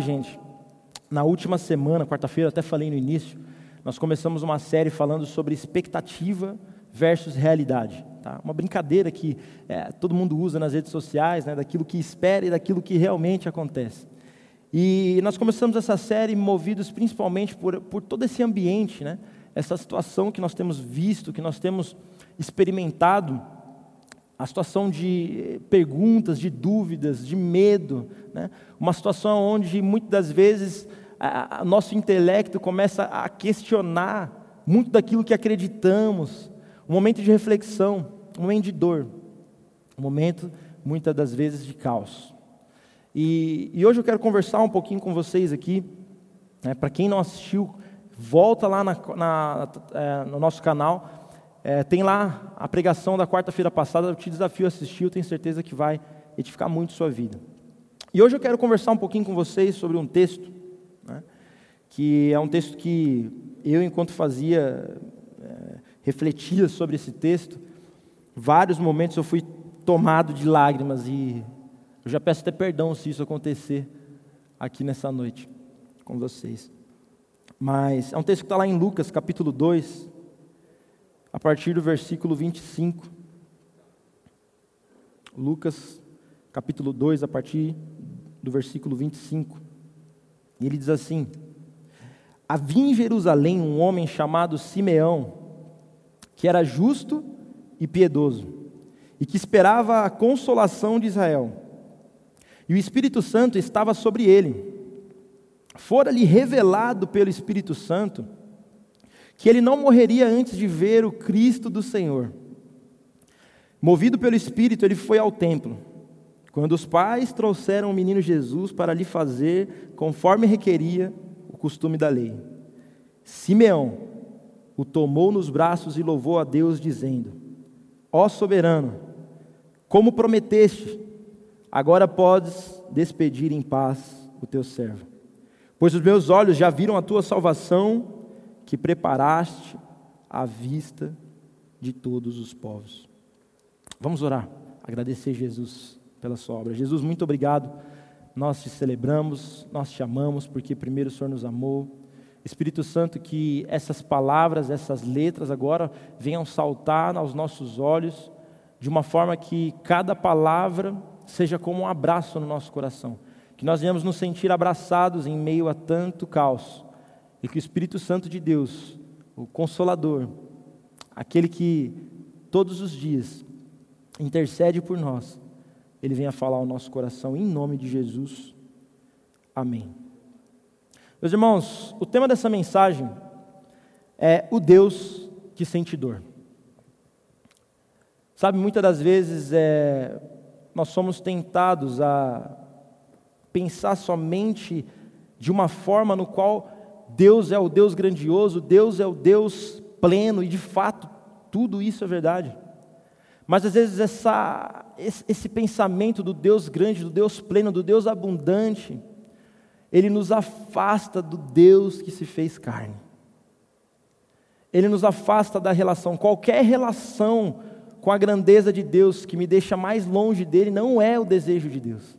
Gente, na última semana, quarta-feira, até falei no início, nós começamos uma série falando sobre expectativa versus realidade. Tá? Uma brincadeira que é, todo mundo usa nas redes sociais, né, daquilo que espera e daquilo que realmente acontece. E nós começamos essa série movidos principalmente por, por todo esse ambiente, né, essa situação que nós temos visto, que nós temos experimentado a situação de perguntas, de dúvidas, de medo, né? uma situação onde muitas das vezes o nosso intelecto começa a questionar muito daquilo que acreditamos, um momento de reflexão, um momento de dor, um momento muitas das vezes de caos. E, e hoje eu quero conversar um pouquinho com vocês aqui, né? para quem não assistiu, volta lá na, na, é, no nosso canal é, tem lá a pregação da quarta-feira passada, eu te desafio a assistir, eu tenho certeza que vai edificar muito sua vida. E hoje eu quero conversar um pouquinho com vocês sobre um texto, né, que é um texto que eu, enquanto fazia, é, refletia sobre esse texto, vários momentos eu fui tomado de lágrimas e eu já peço até perdão se isso acontecer aqui nessa noite com vocês. Mas é um texto que está lá em Lucas, capítulo 2, a partir do versículo 25. Lucas, capítulo 2, a partir do versículo 25. E ele diz assim: Havia em Jerusalém um homem chamado Simeão, que era justo e piedoso, e que esperava a consolação de Israel. E o Espírito Santo estava sobre ele. Fora-lhe revelado pelo Espírito Santo que ele não morreria antes de ver o Cristo do Senhor. Movido pelo Espírito, ele foi ao templo. Quando os pais trouxeram o menino Jesus para lhe fazer conforme requeria o costume da lei, Simeão o tomou nos braços e louvou a Deus, dizendo: Ó soberano, como prometeste, agora podes despedir em paz o teu servo. Pois os meus olhos já viram a tua salvação que preparaste à vista de todos os povos. Vamos orar, agradecer Jesus pela sua obra. Jesus, muito obrigado. Nós te celebramos, nós te amamos, porque primeiro o Senhor nos amou. Espírito Santo, que essas palavras, essas letras agora venham saltar aos nossos olhos, de uma forma que cada palavra seja como um abraço no nosso coração. Que nós venhamos nos sentir abraçados em meio a tanto caos e que o Espírito Santo de Deus, o Consolador, aquele que todos os dias intercede por nós, ele venha falar ao nosso coração em nome de Jesus. Amém. Meus irmãos, o tema dessa mensagem é o Deus que sente dor. Sabe, muitas das vezes é, nós somos tentados a pensar somente de uma forma no qual Deus é o Deus grandioso, Deus é o Deus pleno, e de fato, tudo isso é verdade. Mas às vezes essa, esse, esse pensamento do Deus grande, do Deus pleno, do Deus abundante, ele nos afasta do Deus que se fez carne. Ele nos afasta da relação. Qualquer relação com a grandeza de Deus que me deixa mais longe dele não é o desejo de Deus.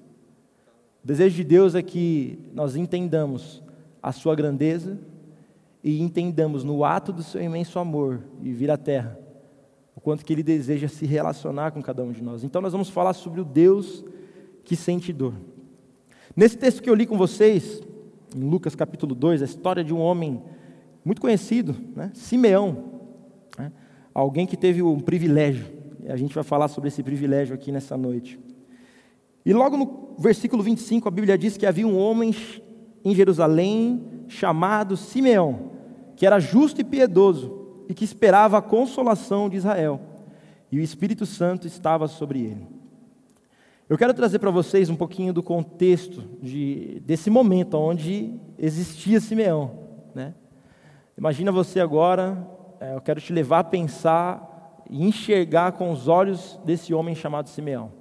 O desejo de Deus é que nós entendamos a sua grandeza e entendamos no ato do seu imenso amor e vir à terra o quanto que ele deseja se relacionar com cada um de nós. Então nós vamos falar sobre o Deus que sente dor. Nesse texto que eu li com vocês, em Lucas capítulo 2, a história de um homem muito conhecido, né? Simeão, né? alguém que teve um privilégio. A gente vai falar sobre esse privilégio aqui nessa noite. E logo no versículo 25, a Bíblia diz que havia um homem em Jerusalém chamado Simeão, que era justo e piedoso e que esperava a consolação de Israel. E o Espírito Santo estava sobre ele. Eu quero trazer para vocês um pouquinho do contexto de, desse momento onde existia Simeão. Né? Imagina você agora, é, eu quero te levar a pensar e enxergar com os olhos desse homem chamado Simeão.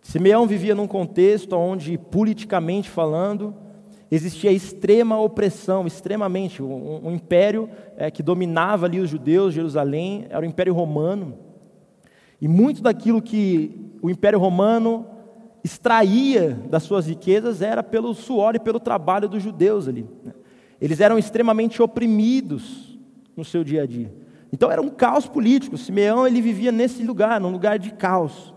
Simeão vivia num contexto onde, politicamente falando, existia extrema opressão, extremamente. Um, um império é, que dominava ali os judeus, Jerusalém, era o Império Romano. E muito daquilo que o Império Romano extraía das suas riquezas era pelo suor e pelo trabalho dos judeus ali. Né? Eles eram extremamente oprimidos no seu dia a dia. Então era um caos político. Simeão ele vivia nesse lugar, num lugar de caos.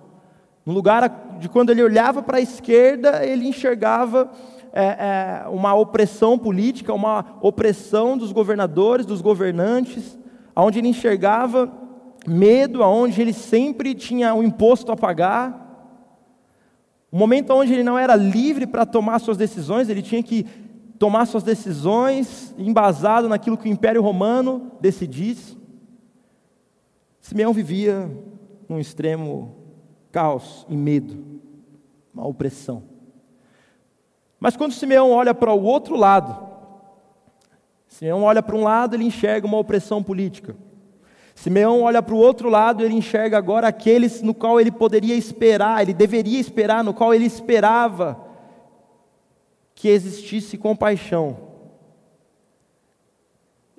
Num lugar de quando ele olhava para a esquerda, ele enxergava é, é, uma opressão política, uma opressão dos governadores, dos governantes, onde ele enxergava medo, onde ele sempre tinha um imposto a pagar. Um momento onde ele não era livre para tomar suas decisões, ele tinha que tomar suas decisões embasado naquilo que o Império Romano decidisse. Simeão vivia num extremo caos e medo, uma opressão. Mas quando Simeão olha para o outro lado, Simeão olha para um lado, ele enxerga uma opressão política. Simeão olha para o outro lado, ele enxerga agora aqueles no qual ele poderia esperar, ele deveria esperar, no qual ele esperava que existisse compaixão.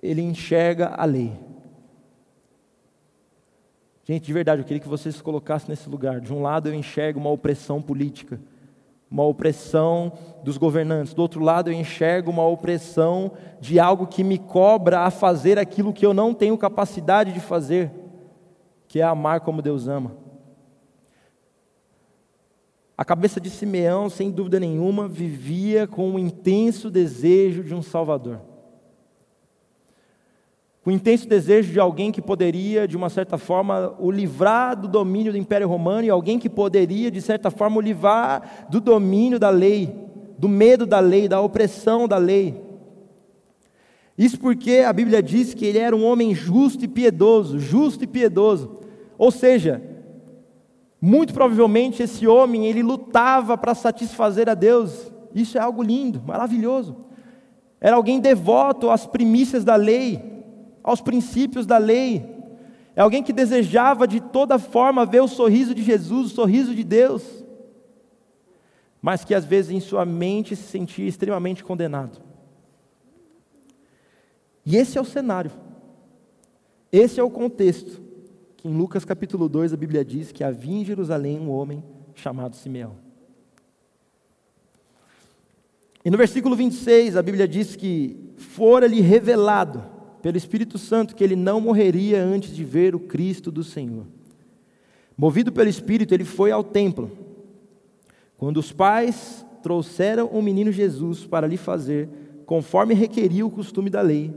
Ele enxerga a lei. Gente, de verdade, eu queria que vocês se colocassem nesse lugar. De um lado eu enxergo uma opressão política, uma opressão dos governantes. Do outro lado eu enxergo uma opressão de algo que me cobra a fazer aquilo que eu não tenho capacidade de fazer, que é amar como Deus ama. A cabeça de Simeão, sem dúvida nenhuma, vivia com um intenso desejo de um Salvador. Um intenso desejo de alguém que poderia, de uma certa forma, o livrar do domínio do Império Romano e alguém que poderia, de certa forma, o livrar do domínio da lei, do medo da lei, da opressão da lei. Isso porque a Bíblia diz que ele era um homem justo e piedoso, justo e piedoso. Ou seja, muito provavelmente esse homem, ele lutava para satisfazer a Deus. Isso é algo lindo, maravilhoso. Era alguém devoto às primícias da lei, aos princípios da lei. É alguém que desejava de toda forma ver o sorriso de Jesus, o sorriso de Deus. Mas que às vezes em sua mente se sentia extremamente condenado. E esse é o cenário. Esse é o contexto que em Lucas capítulo 2 a Bíblia diz que havia em Jerusalém um homem chamado Simeão. E no versículo 26 a Bíblia diz que fora-lhe revelado pelo Espírito Santo que ele não morreria antes de ver o Cristo do Senhor. Movido pelo Espírito, ele foi ao templo. Quando os pais trouxeram o menino Jesus para lhe fazer, conforme requeria o costume da lei,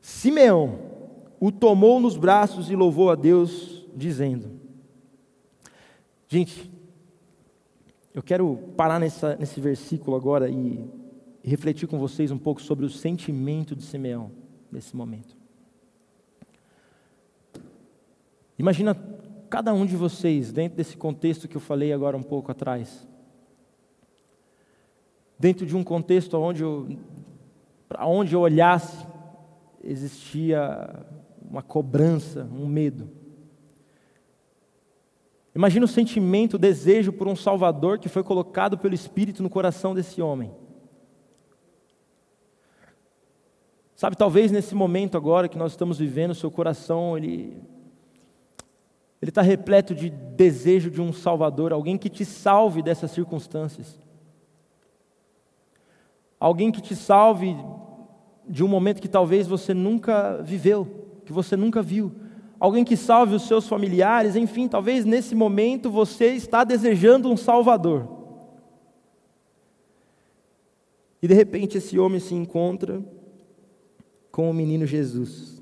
Simeão o tomou nos braços e louvou a Deus, dizendo: Gente, eu quero parar nessa, nesse versículo agora e, e refletir com vocês um pouco sobre o sentimento de Simeão nesse momento. Imagina cada um de vocês dentro desse contexto que eu falei agora um pouco atrás. Dentro de um contexto onde para onde eu olhasse, existia uma cobrança, um medo. Imagina o sentimento, o desejo por um Salvador que foi colocado pelo Espírito no coração desse homem. Sabe, talvez nesse momento agora que nós estamos vivendo, seu coração ele ele está repleto de desejo de um Salvador, alguém que te salve dessas circunstâncias, alguém que te salve de um momento que talvez você nunca viveu que você nunca viu, alguém que salve os seus familiares, enfim, talvez nesse momento você está desejando um Salvador. E de repente esse homem se encontra com o menino Jesus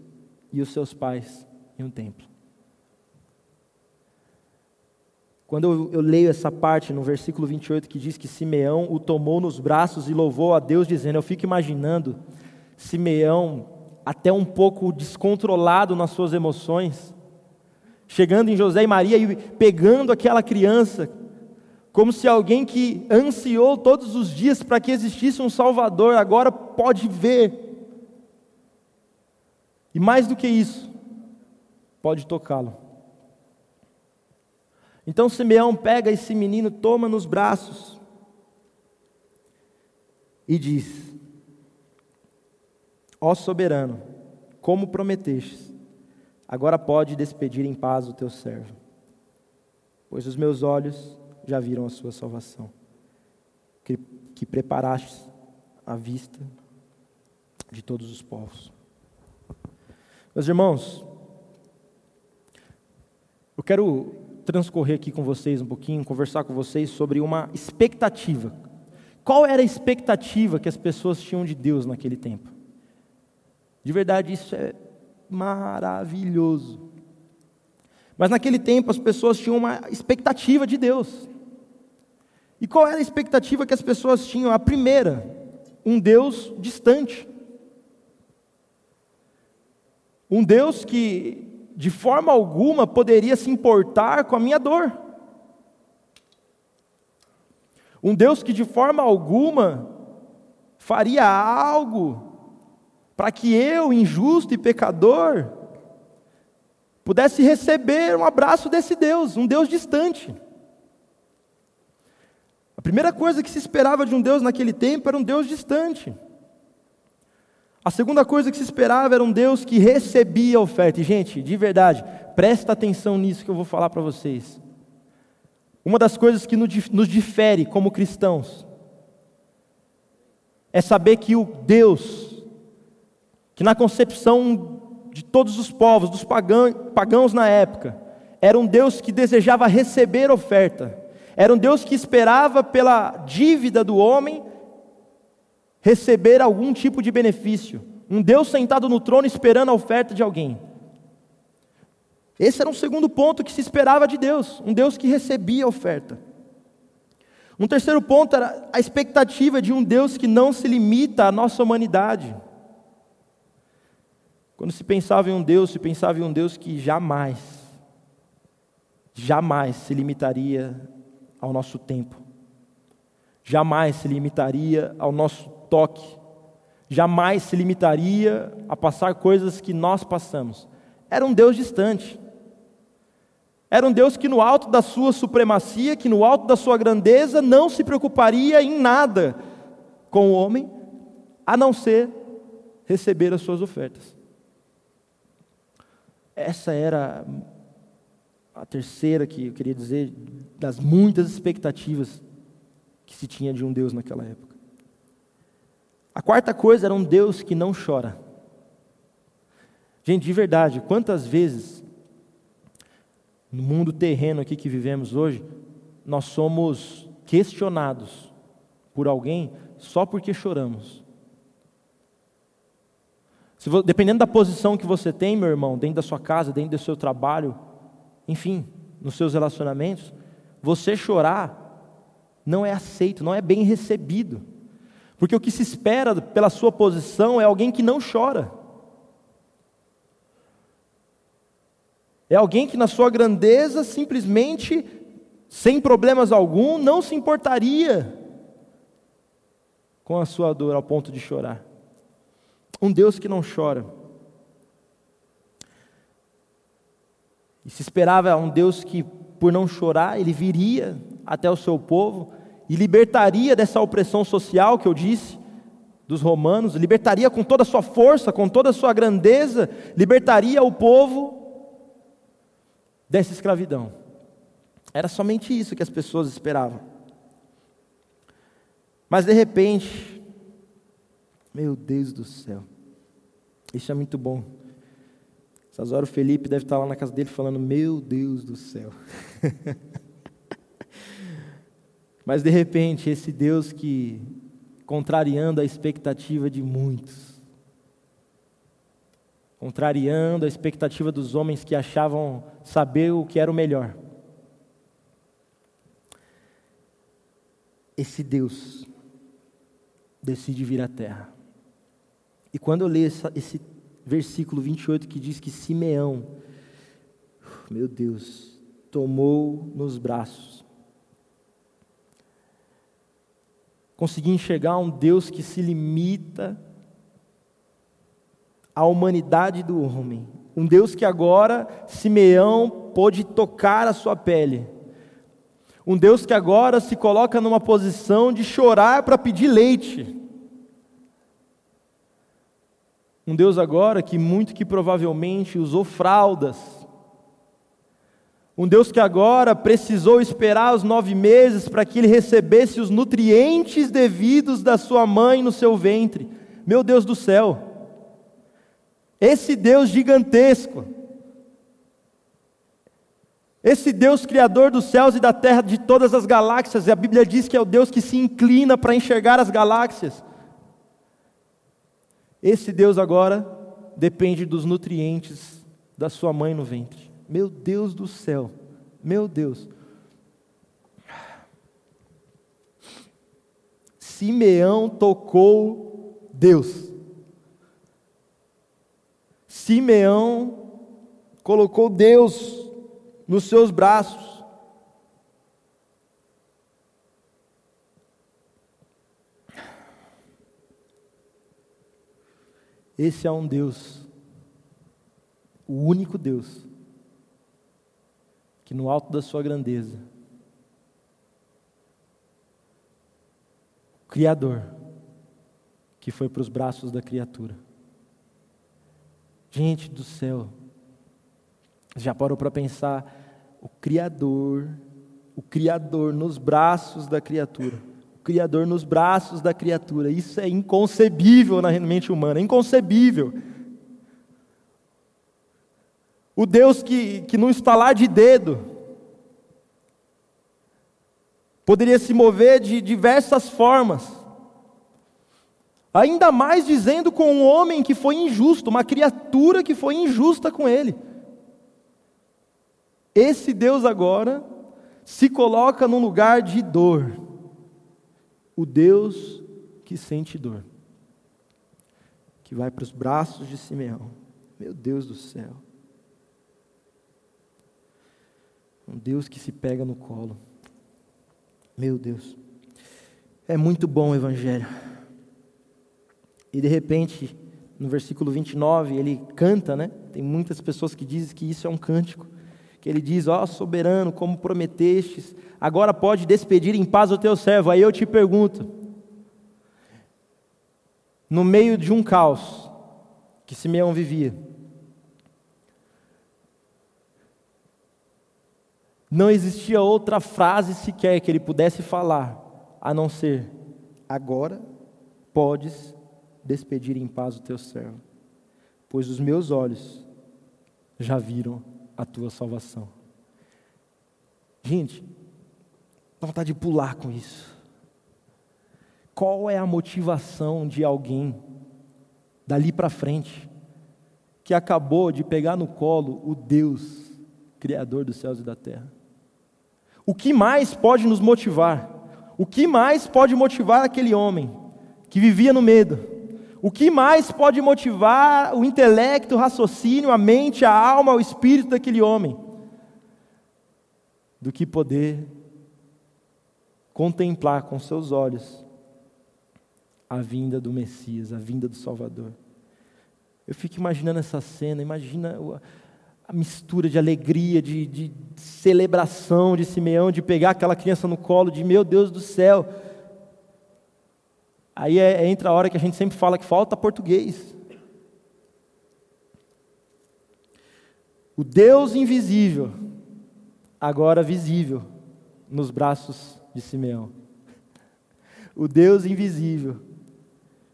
e os seus pais em um templo. Quando eu, leio essa parte no versículo 28 que diz que Simeão o tomou nos braços e louvou a Deus, dizendo: Eu fico imaginando Simeão até um pouco descontrolado nas suas emoções, chegando em José e Maria e pegando aquela criança, como se alguém que ansiou todos os dias para que existisse um Salvador, agora pode ver. E mais do que isso, pode tocá-lo. Então Simeão pega esse menino, toma nos braços e diz: Ó soberano, como prometestes, agora pode despedir em paz o teu servo. Pois os meus olhos já viram a sua salvação, que, que preparaste a vista de todos os povos. Meus irmãos, eu quero transcorrer aqui com vocês um pouquinho, conversar com vocês sobre uma expectativa. Qual era a expectativa que as pessoas tinham de Deus naquele tempo? De verdade, isso é maravilhoso. Mas naquele tempo as pessoas tinham uma expectativa de Deus. E qual era a expectativa que as pessoas tinham? A primeira, um Deus distante. Um Deus que, de forma alguma, poderia se importar com a minha dor. Um Deus que, de forma alguma, faria algo para que eu, injusto e pecador, pudesse receber um abraço desse Deus, um Deus distante. A primeira coisa que se esperava de um Deus naquele tempo era um Deus distante. A segunda coisa que se esperava era um Deus que recebia a oferta. E, gente, de verdade, presta atenção nisso que eu vou falar para vocês. Uma das coisas que nos difere como cristãos é saber que o Deus, que na concepção de todos os povos, dos pagãos na época. Era um Deus que desejava receber oferta. Era um Deus que esperava pela dívida do homem receber algum tipo de benefício. Um Deus sentado no trono esperando a oferta de alguém. Esse era um segundo ponto que se esperava de Deus, um Deus que recebia a oferta. Um terceiro ponto era a expectativa de um Deus que não se limita à nossa humanidade. Quando se pensava em um Deus, se pensava em um Deus que jamais, jamais se limitaria ao nosso tempo, jamais se limitaria ao nosso toque, jamais se limitaria a passar coisas que nós passamos. Era um Deus distante. Era um Deus que, no alto da sua supremacia, que no alto da sua grandeza, não se preocuparia em nada com o homem, a não ser receber as suas ofertas. Essa era a terceira que eu queria dizer das muitas expectativas que se tinha de um Deus naquela época. A quarta coisa era um Deus que não chora. Gente, de verdade, quantas vezes no mundo terreno aqui que vivemos hoje, nós somos questionados por alguém só porque choramos. Dependendo da posição que você tem, meu irmão, dentro da sua casa, dentro do seu trabalho, enfim, nos seus relacionamentos, você chorar não é aceito, não é bem recebido. Porque o que se espera pela sua posição é alguém que não chora. É alguém que, na sua grandeza, simplesmente, sem problemas algum, não se importaria com a sua dor ao ponto de chorar. Um Deus que não chora. E se esperava um Deus que, por não chorar, ele viria até o seu povo e libertaria dessa opressão social que eu disse dos romanos, libertaria com toda a sua força, com toda a sua grandeza, libertaria o povo dessa escravidão. Era somente isso que as pessoas esperavam. Mas de repente, meu Deus do céu. Isso é muito bom. Essas horas o Felipe deve estar lá na casa dele falando: Meu Deus do céu. Mas de repente, esse Deus que, contrariando a expectativa de muitos, contrariando a expectativa dos homens que achavam saber o que era o melhor, esse Deus decide vir à terra. E quando eu leio esse versículo 28 que diz que Simeão, meu Deus, tomou nos braços, consegui enxergar um Deus que se limita à humanidade do homem. Um Deus que agora Simeão pôde tocar a sua pele. Um Deus que agora se coloca numa posição de chorar para pedir leite. Um Deus agora que muito que provavelmente usou fraldas. Um Deus que agora precisou esperar os nove meses para que ele recebesse os nutrientes devidos da sua mãe no seu ventre. Meu Deus do céu! Esse Deus gigantesco, esse Deus criador dos céus e da terra, de todas as galáxias, e a Bíblia diz que é o Deus que se inclina para enxergar as galáxias. Esse Deus agora depende dos nutrientes da sua mãe no ventre. Meu Deus do céu, meu Deus. Simeão tocou Deus. Simeão colocou Deus nos seus braços. Esse é um Deus, o único Deus, que no alto da sua grandeza, o Criador, que foi para os braços da criatura. Gente do céu, já parou para pensar o Criador, o Criador nos braços da criatura. O Criador nos braços da criatura. Isso é inconcebível na mente humana, é inconcebível. O Deus que, que num estalar de dedo poderia se mover de diversas formas. Ainda mais dizendo com um homem que foi injusto, uma criatura que foi injusta com ele. Esse Deus agora se coloca num lugar de dor. O Deus que sente dor. Que vai para os braços de Simeão. Meu Deus do céu. Um Deus que se pega no colo. Meu Deus. É muito bom o Evangelho. E de repente, no versículo 29, ele canta, né? Tem muitas pessoas que dizem que isso é um cântico que ele diz: Ó oh, soberano, como prometestes, agora pode despedir em paz o teu servo. Aí eu te pergunto, no meio de um caos que Simeão vivia, não existia outra frase sequer que ele pudesse falar, a não ser: agora podes despedir em paz o teu servo, pois os meus olhos já viram a tua salvação. Gente, dá vontade de pular com isso. Qual é a motivação de alguém dali para frente que acabou de pegar no colo o Deus criador dos céus e da terra? O que mais pode nos motivar? O que mais pode motivar aquele homem que vivia no medo? O que mais pode motivar o intelecto, o raciocínio, a mente, a alma, o espírito daquele homem? Do que poder contemplar com seus olhos a vinda do Messias, a vinda do Salvador. Eu fico imaginando essa cena, imagina a mistura de alegria, de, de celebração de Simeão, de pegar aquela criança no colo, de meu Deus do céu, Aí é, entra a hora que a gente sempre fala que falta português. O Deus invisível, agora visível nos braços de Simeão. O Deus invisível,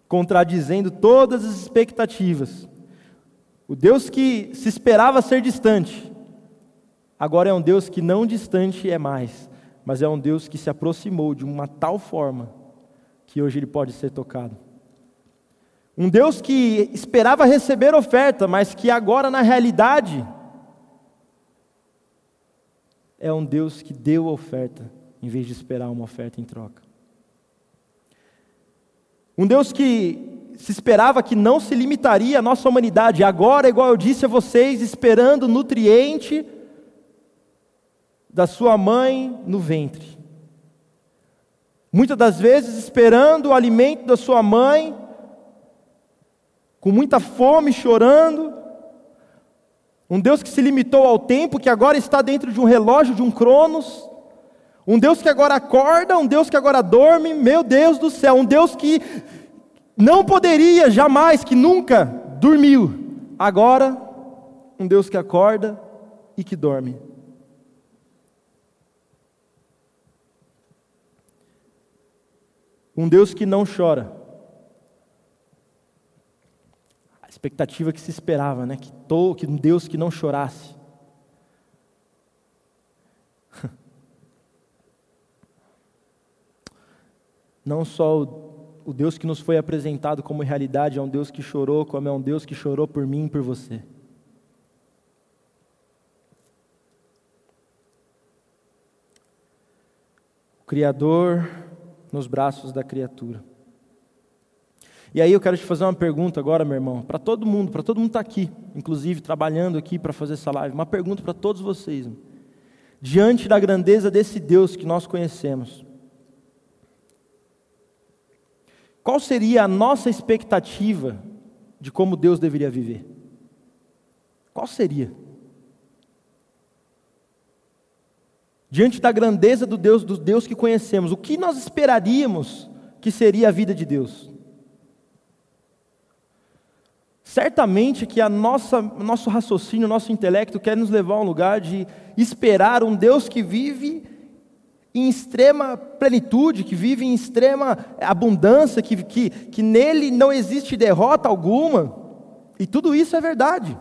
contradizendo todas as expectativas. O Deus que se esperava ser distante, agora é um Deus que não distante é mais, mas é um Deus que se aproximou de uma tal forma que hoje ele pode ser tocado. Um Deus que esperava receber oferta, mas que agora, na realidade, é um Deus que deu oferta, em vez de esperar uma oferta em troca. Um Deus que se esperava que não se limitaria à nossa humanidade, agora, igual eu disse a vocês, esperando nutriente da sua mãe no ventre. Muitas das vezes esperando o alimento da sua mãe, com muita fome, chorando. Um Deus que se limitou ao tempo, que agora está dentro de um relógio, de um cronos. Um Deus que agora acorda, um Deus que agora dorme. Meu Deus do céu, um Deus que não poderia jamais, que nunca dormiu. Agora, um Deus que acorda e que dorme. Um Deus que não chora. A expectativa que se esperava, né? Que, to, que um Deus que não chorasse. Não só o o Deus que nos foi apresentado como realidade é um Deus que chorou, como é um Deus que chorou por mim e por você. O Criador nos braços da criatura. E aí eu quero te fazer uma pergunta agora, meu irmão, para todo mundo, para todo mundo que está aqui, inclusive trabalhando aqui para fazer essa live, uma pergunta para todos vocês. Diante da grandeza desse Deus que nós conhecemos, qual seria a nossa expectativa de como Deus deveria viver? Qual seria? Diante da grandeza do Deus, do Deus que conhecemos, o que nós esperaríamos que seria a vida de Deus? Certamente que a nossa, nosso raciocínio, nosso intelecto quer nos levar a um lugar de esperar um Deus que vive em extrema plenitude, que vive em extrema abundância, que, que, que nele não existe derrota alguma. E tudo isso é verdade.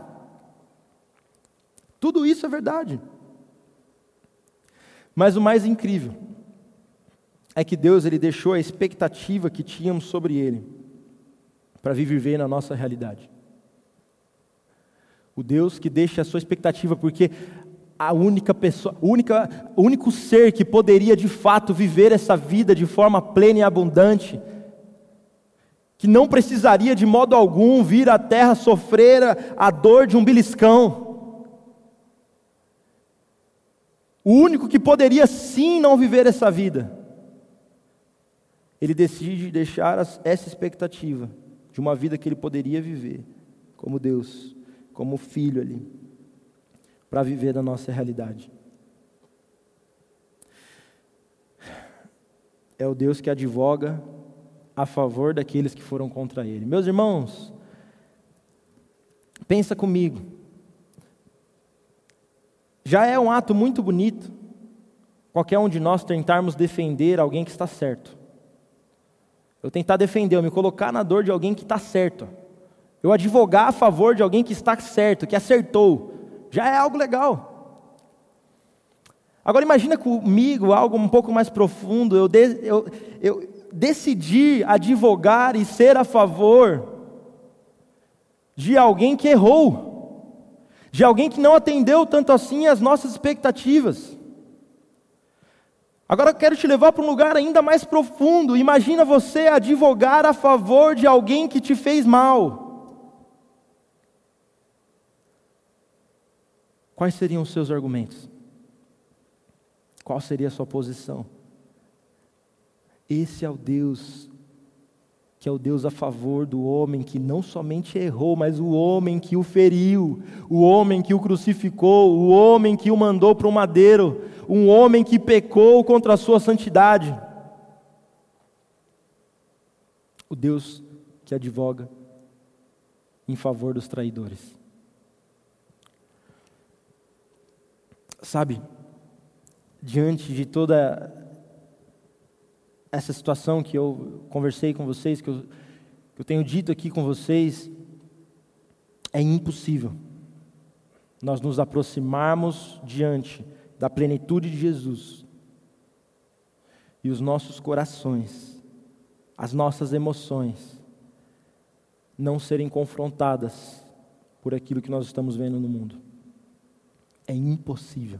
Tudo isso é verdade. Mas o mais incrível é que Deus ele deixou a expectativa que tínhamos sobre ele para viver na nossa realidade. O Deus que deixa a sua expectativa, porque a única pessoa, única, único ser que poderia de fato viver essa vida de forma plena e abundante, que não precisaria de modo algum vir à terra sofrer a dor de um beliscão. O único que poderia sim não viver essa vida, ele decide deixar essa expectativa de uma vida que ele poderia viver como Deus, como filho ali para viver na nossa realidade. É o Deus que advoga a favor daqueles que foram contra ele. Meus irmãos, pensa comigo. Já é um ato muito bonito qualquer um de nós tentarmos defender alguém que está certo. Eu tentar defender, eu me colocar na dor de alguém que está certo. Eu advogar a favor de alguém que está certo, que acertou já é algo legal. Agora imagina comigo algo um pouco mais profundo, eu, de, eu, eu decidi advogar e ser a favor de alguém que errou, de alguém que não atendeu tanto assim às nossas expectativas. Agora eu quero te levar para um lugar ainda mais profundo. Imagina você advogar a favor de alguém que te fez mal. Quais seriam os seus argumentos? Qual seria a sua posição? Esse é o Deus que é o Deus a favor do homem que não somente errou, mas o homem que o feriu, o homem que o crucificou, o homem que o mandou para o madeiro, um homem que pecou contra a sua santidade. O Deus que advoga em favor dos traidores. Sabe, diante de toda essa situação que eu conversei com vocês, que eu, que eu tenho dito aqui com vocês, é impossível nós nos aproximarmos diante da plenitude de Jesus e os nossos corações, as nossas emoções, não serem confrontadas por aquilo que nós estamos vendo no mundo. É impossível.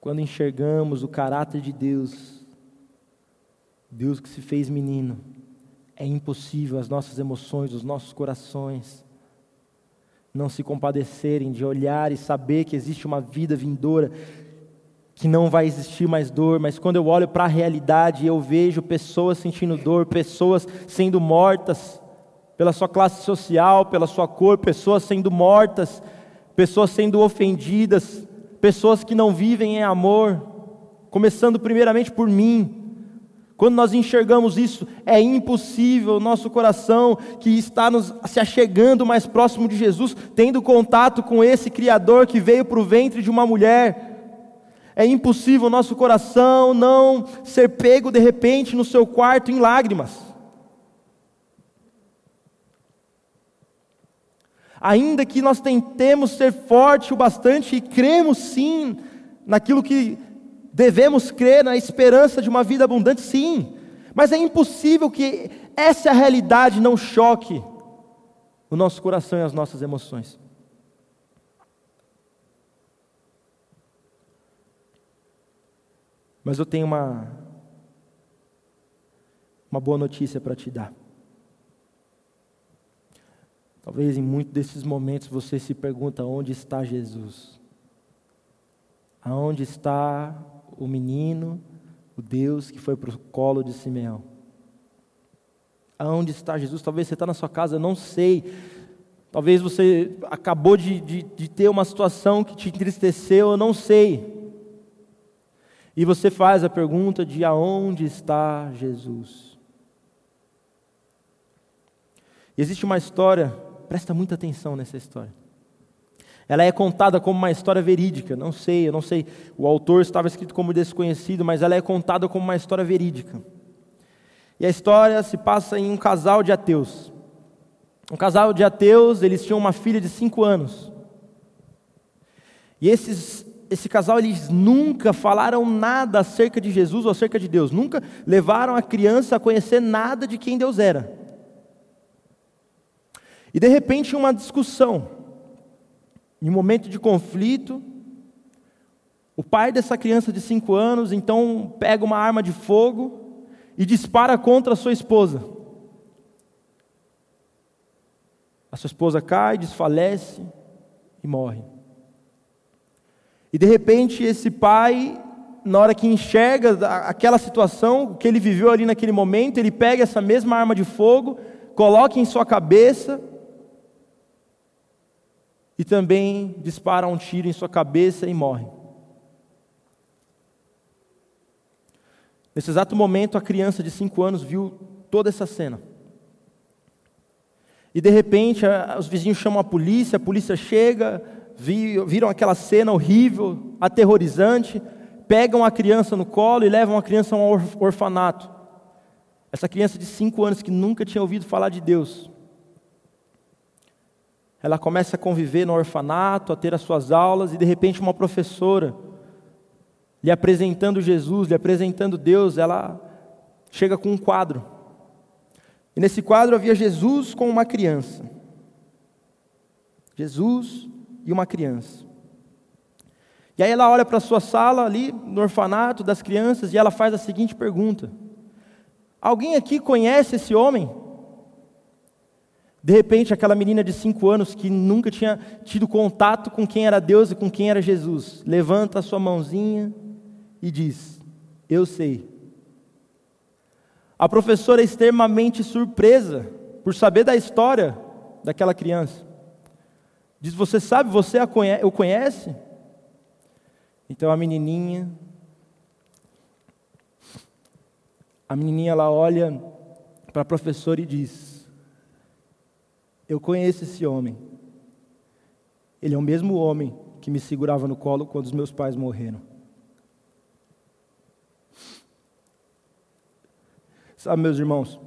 Quando enxergamos o caráter de Deus, Deus que se fez menino, é impossível as nossas emoções, os nossos corações não se compadecerem de olhar e saber que existe uma vida vindoura, que não vai existir mais dor, mas quando eu olho para a realidade, eu vejo pessoas sentindo dor, pessoas sendo mortas pela sua classe social, pela sua cor, pessoas sendo mortas pessoas sendo ofendidas, pessoas que não vivem em amor, começando primeiramente por mim. Quando nós enxergamos isso, é impossível nosso coração, que está nos, se achegando mais próximo de Jesus, tendo contato com esse Criador que veio para o ventre de uma mulher, É impossível nosso coração não ser pego de repente no seu quarto em lágrimas. Ainda que nós tentemos ser forte o bastante e cremos sim naquilo que devemos crer, na esperança de uma vida abundante, sim. Mas é impossível que essa realidade não choque o nosso coração e as nossas emoções. Mas eu tenho uma, uma boa notícia para te dar. Talvez em muitos desses momentos você se pergunta onde está Jesus? Aonde está o menino, o Deus que foi para o colo de Simeão? Aonde está Jesus? Talvez você está na sua casa, não sei. Talvez você acabou de, de, de ter uma situação que te entristeceu, eu não sei. E você faz a pergunta de aonde está Jesus? E existe uma história, presta muita atenção nessa história. Ela é contada como uma história verídica, não sei, eu não sei, o autor estava escrito como desconhecido, mas ela é contada como uma história verídica. E a história se passa em um casal de ateus. Um casal de ateus, eles tinham uma filha de cinco anos. E esses esse casal eles nunca falaram nada acerca de Jesus ou acerca de Deus, nunca levaram a criança a conhecer nada de quem Deus era. E de repente, uma discussão, em um momento de conflito, o pai dessa criança de cinco anos então pega uma arma de fogo e dispara contra a sua esposa. A sua esposa cai, desfalece e morre. E de repente esse pai, na hora que enxerga aquela situação, que ele viveu ali naquele momento, ele pega essa mesma arma de fogo, coloca em sua cabeça e também dispara um tiro em sua cabeça e morre. Nesse exato momento, a criança de cinco anos viu toda essa cena. E de repente, os vizinhos chamam a polícia, a polícia chega, viram aquela cena horrível, aterrorizante, pegam a criança no colo e levam a criança a um orfanato. Essa criança de cinco anos que nunca tinha ouvido falar de Deus. Ela começa a conviver no orfanato, a ter as suas aulas, e de repente uma professora, lhe apresentando Jesus, lhe apresentando Deus, ela chega com um quadro. E nesse quadro havia Jesus com uma criança. Jesus e uma criança. E aí ela olha para a sua sala ali, no orfanato das crianças, e ela faz a seguinte pergunta: Alguém aqui conhece esse homem? De repente, aquela menina de cinco anos que nunca tinha tido contato com quem era Deus e com quem era Jesus, levanta a sua mãozinha e diz: Eu sei. A professora é extremamente surpresa por saber da história daquela criança. Diz: Você sabe, você o conhece? Então a menininha, a menininha ela olha para a professora e diz: Eu conheço esse homem. Ele é o mesmo homem que me segurava no colo quando os meus pais morreram. Sabe, meus irmãos,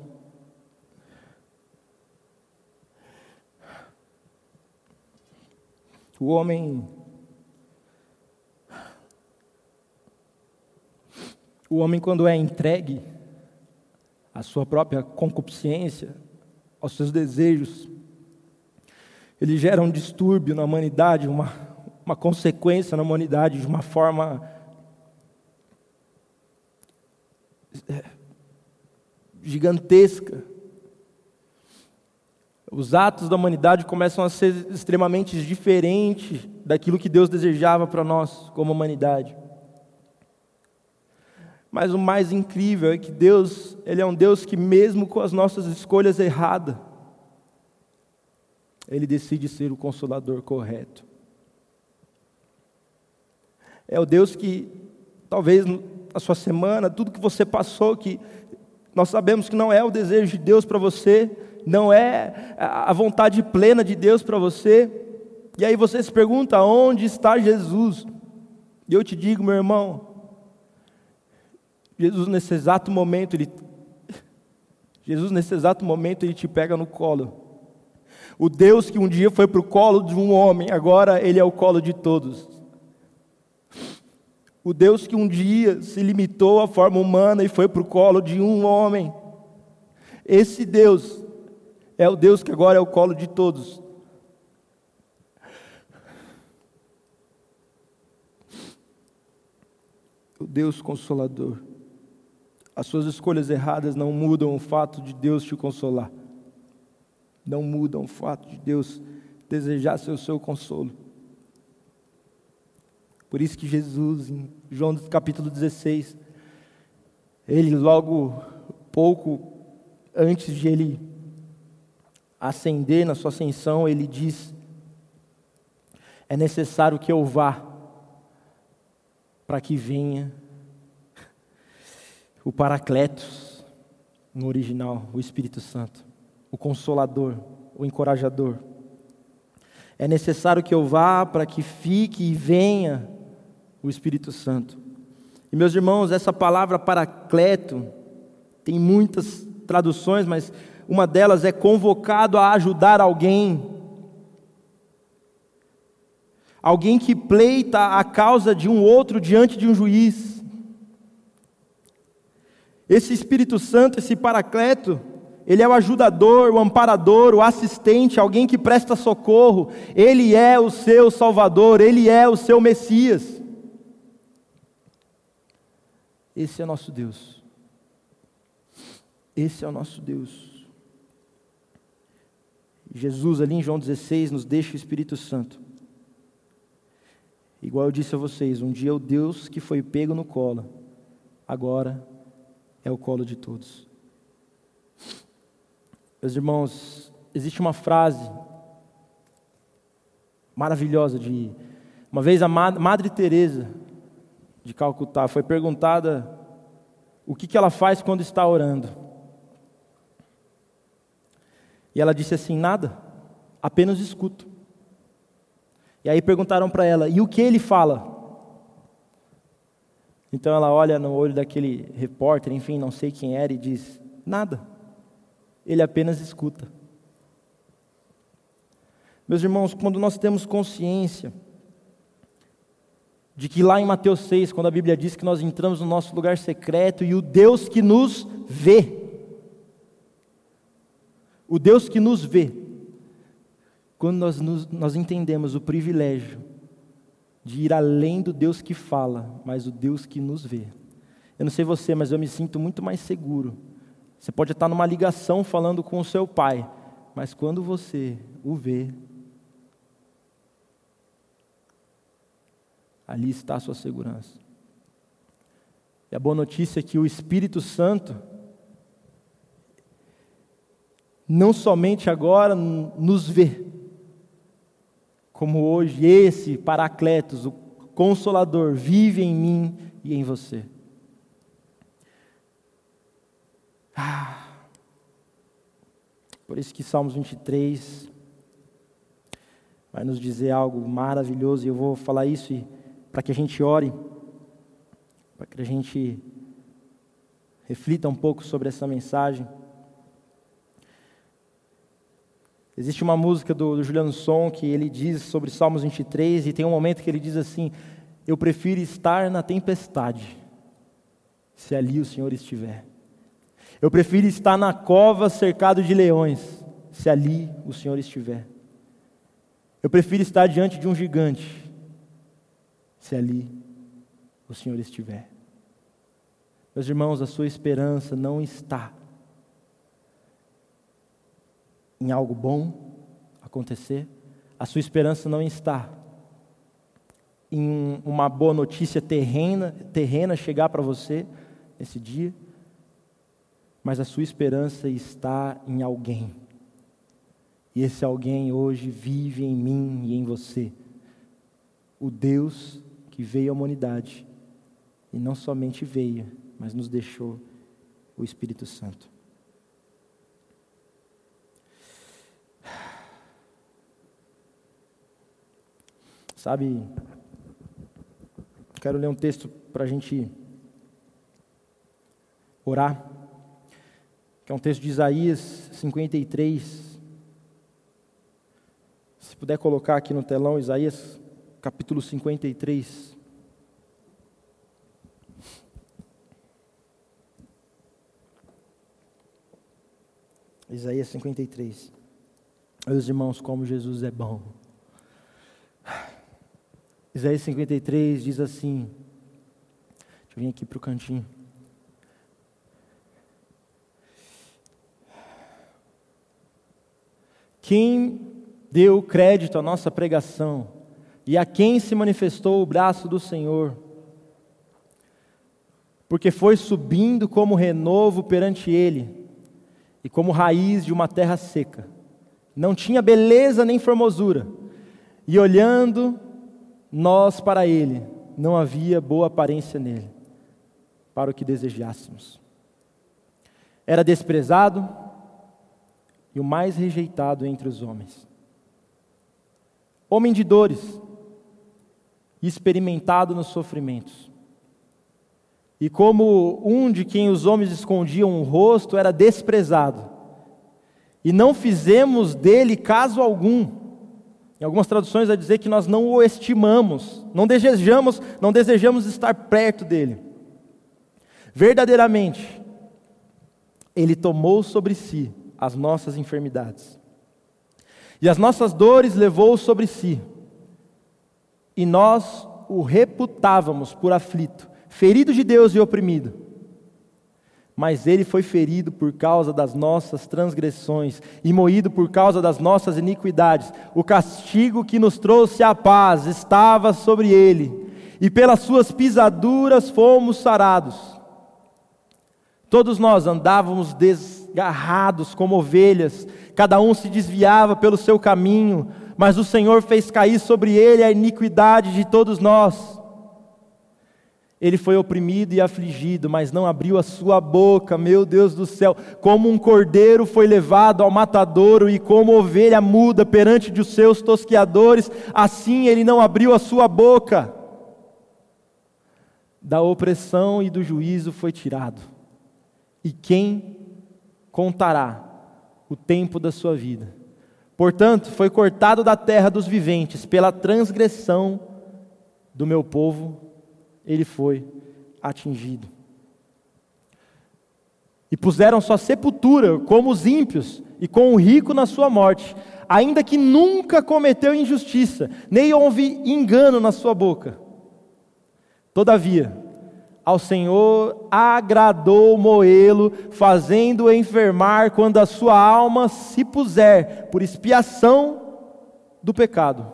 O homem. O homem, quando é entregue à sua própria concupiscência, aos seus desejos, ele gera um distúrbio na humanidade, uma, uma consequência na humanidade de uma forma é, gigantesca. Os atos da humanidade começam a ser extremamente diferentes daquilo que Deus desejava para nós como humanidade. Mas o mais incrível é que Deus, Ele é um Deus que, mesmo com as nossas escolhas erradas, Ele decide ser o consolador correto. É o Deus que, talvez na sua semana, tudo que você passou, que nós sabemos que não é o desejo de Deus para você, não é a vontade plena de Deus para você. E aí você se pergunta: onde está Jesus? E eu te digo, meu irmão, Jesus nesse exato momento, ele Jesus nesse exato momento ele te pega no colo. O Deus que um dia foi para o colo de um homem, agora ele é o colo de todos. O Deus que um dia se limitou à forma humana e foi para o colo de um homem. Esse Deus é o Deus que agora é o colo de todos. O Deus consolador. As suas escolhas erradas não mudam o fato de Deus te consolar. Não mudam o fato de Deus desejar ser o seu consolo. Por isso que Jesus, em João capítulo 16, ele logo pouco antes de ele ascender na sua ascensão, ele diz: É necessário que eu vá para que venha o Paracletos, no original, o Espírito Santo, o Consolador, o Encorajador. É necessário que eu vá para que fique e venha o Espírito Santo. E meus irmãos, essa palavra Paracleto tem muitas traduções, mas uma delas é convocado a ajudar alguém. Alguém que pleita a causa de um outro diante de um juiz. Esse Espírito Santo, esse Paracleto, ele é o ajudador, o amparador, o assistente, alguém que presta socorro. Ele é o seu Salvador, ele é o seu Messias. Esse é nosso Deus. Esse é o nosso Deus. Jesus, ali em João 16, nos deixa o Espírito Santo. Igual eu disse a vocês, um dia o Deus que foi pego no colo, agora é o colo de todos. Meus irmãos, existe uma frase maravilhosa de uma vez a Madre Teresa de Calcutá foi perguntada o que, que ela faz quando está orando. E ela disse assim: nada, apenas escuto. E aí perguntaram para ela: e o que ele fala? Então ela olha no olho daquele repórter, enfim, não sei quem era, e diz: Nada. Ele apenas escuta. Meus irmãos, quando nós temos consciência de que lá em Mateus 6, quando a Bíblia diz que nós entramos no nosso lugar secreto e o Deus que nos vê, o Deus que nos vê, quando nós, nos, nós entendemos o privilégio de ir além do Deus que fala, mas o Deus que nos vê. Eu não sei você, mas eu me sinto muito mais seguro. Você pode estar numa ligação falando com o seu pai, mas quando você o vê, ali está a sua segurança. E a boa notícia é que o Espírito Santo, não somente agora nos vê, como hoje esse Paracletos, o Consolador, vive em mim e em você. Ah, por isso que Salmos 23 vai nos dizer algo maravilhoso, e eu vou falar isso para que a gente ore, para que a gente reflita um pouco sobre essa mensagem. Existe uma música do, do Juliano Som que ele diz sobre Salmos 23 e tem um momento que ele diz assim: Eu prefiro estar na tempestade, se ali o Senhor estiver. Eu prefiro estar na cova cercado de leões, se ali o Senhor estiver. Eu prefiro estar diante de um gigante, se ali o Senhor estiver. Meus irmãos, a sua esperança não está em algo bom acontecer, a sua esperança não está em uma boa notícia terrena, terrena chegar para você nesse dia, mas a sua esperança está em alguém. E esse alguém hoje vive em mim e em você. O Deus que veio à humanidade e não somente veio, mas nos deixou o Espírito Santo. Sabe, quero ler um texto para a gente orar, que é um texto de Isaías 53. Se puder colocar aqui no telão, Isaías capítulo 53. Isaías 53. Meus irmãos, como Jesus é bom. Isaías 53 diz assim. Deixa eu vir aqui para o cantinho. Quem deu crédito à nossa pregação e a quem se manifestou o braço do Senhor? Porque foi subindo como renovo perante Ele e como raiz de uma terra seca. Não tinha beleza nem formosura, e olhando nós para Ele, não havia boa aparência nele, para o que desejássemos. Era desprezado e o mais rejeitado entre os homens. Homem de dores, experimentado nos sofrimentos. E como um de quem os homens escondiam o rosto, era desprezado. E não fizemos dele caso algum. Em algumas traduções vai dizer que nós não o estimamos, não desejamos, não desejamos estar perto dele. Verdadeiramente, ele tomou sobre si as nossas enfermidades. E as nossas dores levou sobre si. E nós o reputávamos por aflito, ferido de Deus e oprimido. Mas ele foi ferido por causa das nossas transgressões e moído por causa das nossas iniquidades. O castigo que nos trouxe a paz estava sobre ele, e pelas suas pisaduras fomos sarados. Todos nós andávamos desgarrados como ovelhas, cada um se desviava pelo seu caminho, mas o Senhor fez cair sobre ele a iniquidade de todos nós. Ele foi oprimido e afligido, mas não abriu a sua boca, meu Deus do céu. Como um cordeiro foi levado ao matadouro, e como ovelha muda perante os seus tosqueadores, assim ele não abriu a sua boca. Da opressão e do juízo foi tirado. E quem contará o tempo da sua vida? Portanto, foi cortado da terra dos viventes pela transgressão do meu povo ele foi atingido. E puseram sua sepultura como os ímpios e com o rico na sua morte, ainda que nunca cometeu injustiça, nem houve engano na sua boca. Todavia, ao Senhor agradou moê-lo, fazendo-o enfermar quando a sua alma se puser por expiação do pecado.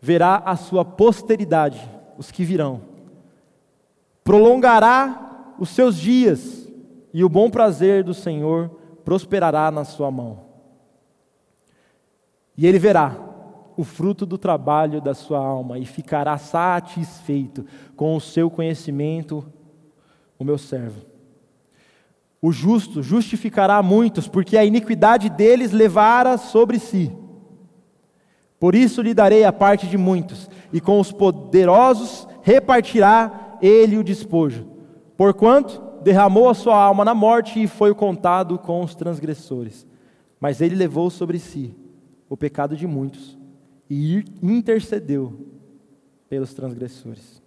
Verá a sua posteridade, os que virão prolongará os seus dias, e o bom prazer do Senhor prosperará na sua mão. E ele verá o fruto do trabalho da sua alma e ficará satisfeito com o seu conhecimento, o meu servo. O justo justificará muitos, porque a iniquidade deles levara sobre si. Por isso lhe darei a parte de muitos, e com os poderosos repartirá ele o despojo, porquanto derramou a sua alma na morte e foi contado com os transgressores. Mas ele levou sobre si o pecado de muitos e intercedeu pelos transgressores.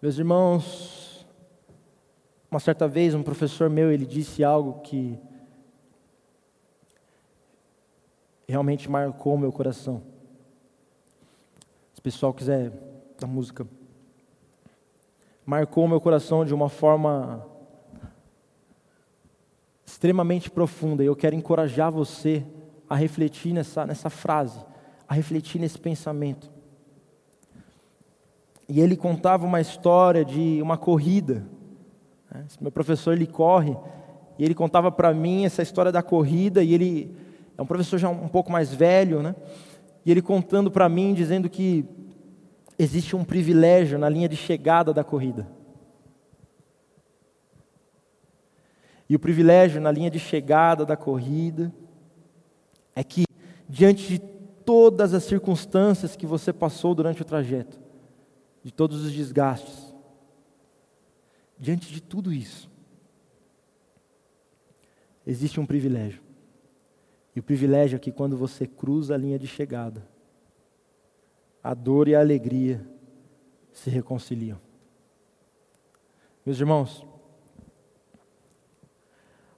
Meus irmãos, uma certa vez um professor meu, ele disse algo que realmente marcou meu coração. Se o pessoal quiser da música. Marcou meu coração de uma forma extremamente profunda. E eu quero encorajar você a refletir nessa, nessa frase, a refletir nesse pensamento. E ele contava uma história de uma corrida. Né? Meu professor ele corre e ele contava para mim essa história da corrida e ele é um professor já um pouco mais velho, né? E ele contando para mim, dizendo que existe um privilégio na linha de chegada da corrida. E o privilégio na linha de chegada da corrida é que, diante de todas as circunstâncias que você passou durante o trajeto, de todos os desgastes. Diante de tudo isso, existe um privilégio. E o privilégio é que quando você cruza a linha de chegada, a dor e a alegria se reconciliam. Meus irmãos,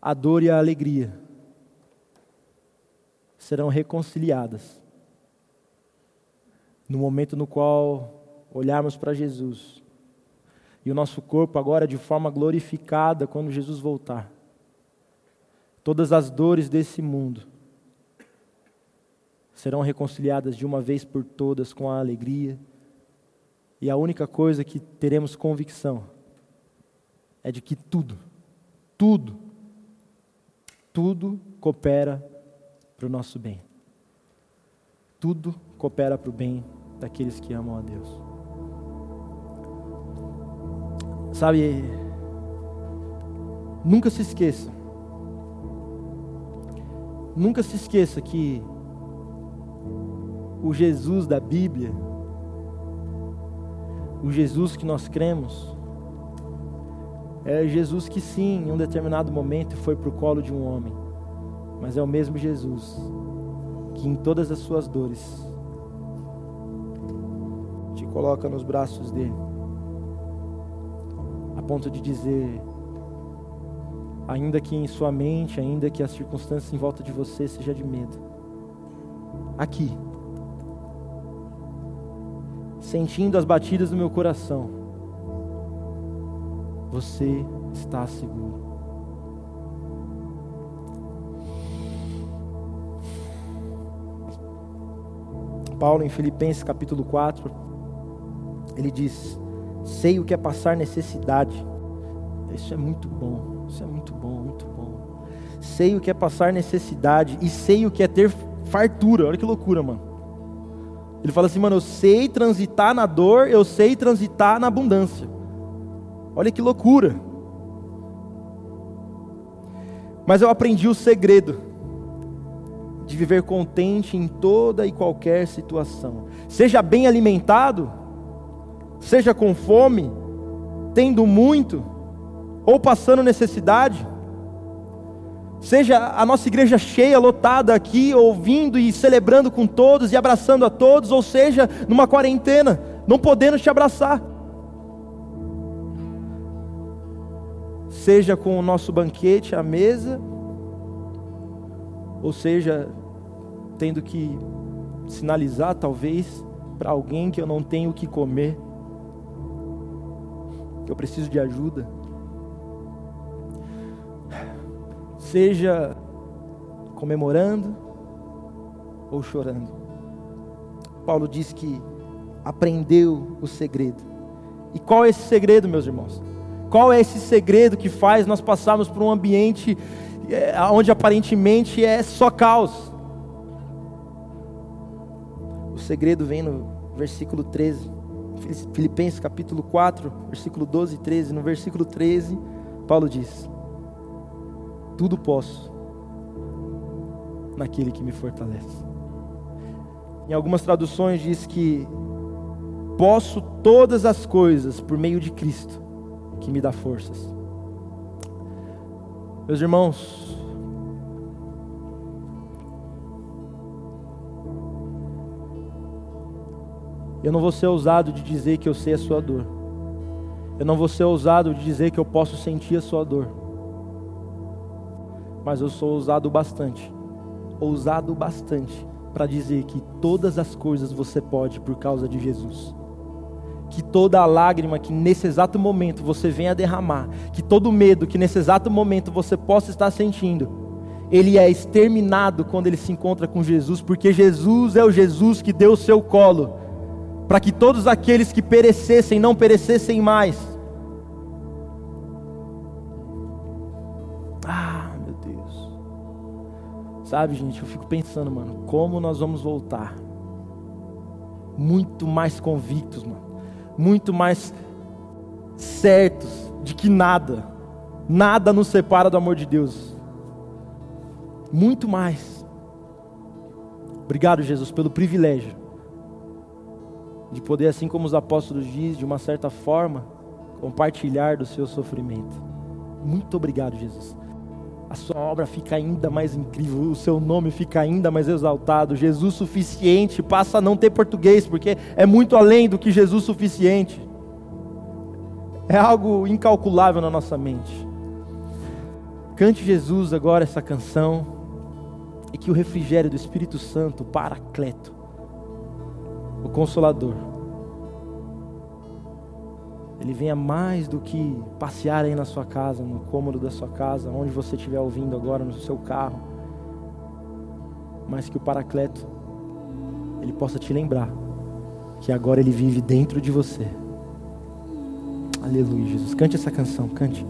a dor e a alegria serão reconciliadas no momento no qual olharmos para Jesus e o nosso corpo agora de forma glorificada quando Jesus voltar. Todas as dores desse mundo serão reconciliadas de uma vez por todas com a alegria. E a única coisa que teremos convicção é de que tudo, tudo, tudo coopera para o nosso bem. Tudo coopera para o bem daqueles que amam a Deus. Sabe, nunca se esqueça, nunca se esqueça que o Jesus da Bíblia, o Jesus que nós cremos, é Jesus que sim, em um determinado momento foi para o colo de um homem, mas é o mesmo Jesus que em todas as suas dores te coloca nos braços dele, a ponto de dizer, ainda que em sua mente, ainda que as circunstâncias em volta de você seja de medo, aqui sentindo as batidas do meu coração, você está seguro. Paulo, em Filipenses capítulo 4, ele diz: Sei o que é passar necessidade. Isso é muito bom, isso é muito bom, muito bom. Sei o que é passar necessidade e sei o que é ter fartura. Olha que loucura, mano. Ele fala assim, mano, eu sei transitar na dor, eu sei transitar na abundância. Olha que loucura. Mas eu aprendi o segredo de viver contente em toda e qualquer situação. Seja bem alimentado, seja com fome, tendo muito, ou passando necessidade, Seja a nossa igreja cheia, lotada aqui, ouvindo e celebrando com todos e abraçando a todos, ou seja, numa quarentena, não podendo te abraçar. Seja com o nosso banquete à mesa, ou seja, tendo que sinalizar talvez para alguém que eu não tenho o que comer, que eu preciso de ajuda. seja comemorando ou chorando. Paulo diz que aprendeu o segredo. E qual é esse segredo, meus irmãos? Qual é esse segredo que faz nós passarmos por um ambiente é, onde aparentemente é só caos? O segredo vem no versículo 13, Filipenses capítulo 4, versículo 12 e 13. No versículo 13, Paulo diz: tudo posso naquele que me fortalece. Em algumas traduções diz que posso todas as coisas por meio de Cristo, que me dá forças. Meus irmãos, eu não vou ser ousado de dizer que eu sei a sua dor. Eu não vou ser ousado de dizer que eu posso sentir a sua dor mas eu sou ousado bastante, ousado bastante para dizer que todas as coisas você pode por causa de Jesus. Que toda lágrima que nesse exato momento você venha derramar, que todo medo que nesse exato momento você possa estar sentindo, ele é exterminado quando ele se encontra com Jesus, porque Jesus é o Jesus que deu o seu colo, para que todos aqueles que perecessem não perecessem mais Sabe, gente, eu fico pensando, mano, como nós vamos voltar? Muito mais convictos, mano. Muito mais certos de que nada, nada nos separa do amor de Deus. Muito mais. Obrigado, Jesus, pelo privilégio de poder, assim como os apóstolos dizem, de uma certa forma, compartilhar do seu sofrimento. Muito obrigado, Jesus. A sua obra fica ainda mais incrível, o seu nome fica ainda mais exaltado. Jesus suficiente passa a não ter português, porque é muito além do que Jesus suficiente. É algo incalculável na nossa mente. Cante Jesus agora essa canção e que o refrigério do Espírito Santo, o Paracleto, o Consolador, ele venha mais do que passear aí na sua casa, no cômodo da sua casa, onde você estiver ouvindo agora, no seu carro, mas que o Paracleto, ele possa te lembrar que agora ele vive dentro de você. Aleluia, Jesus. Cante essa canção, cante.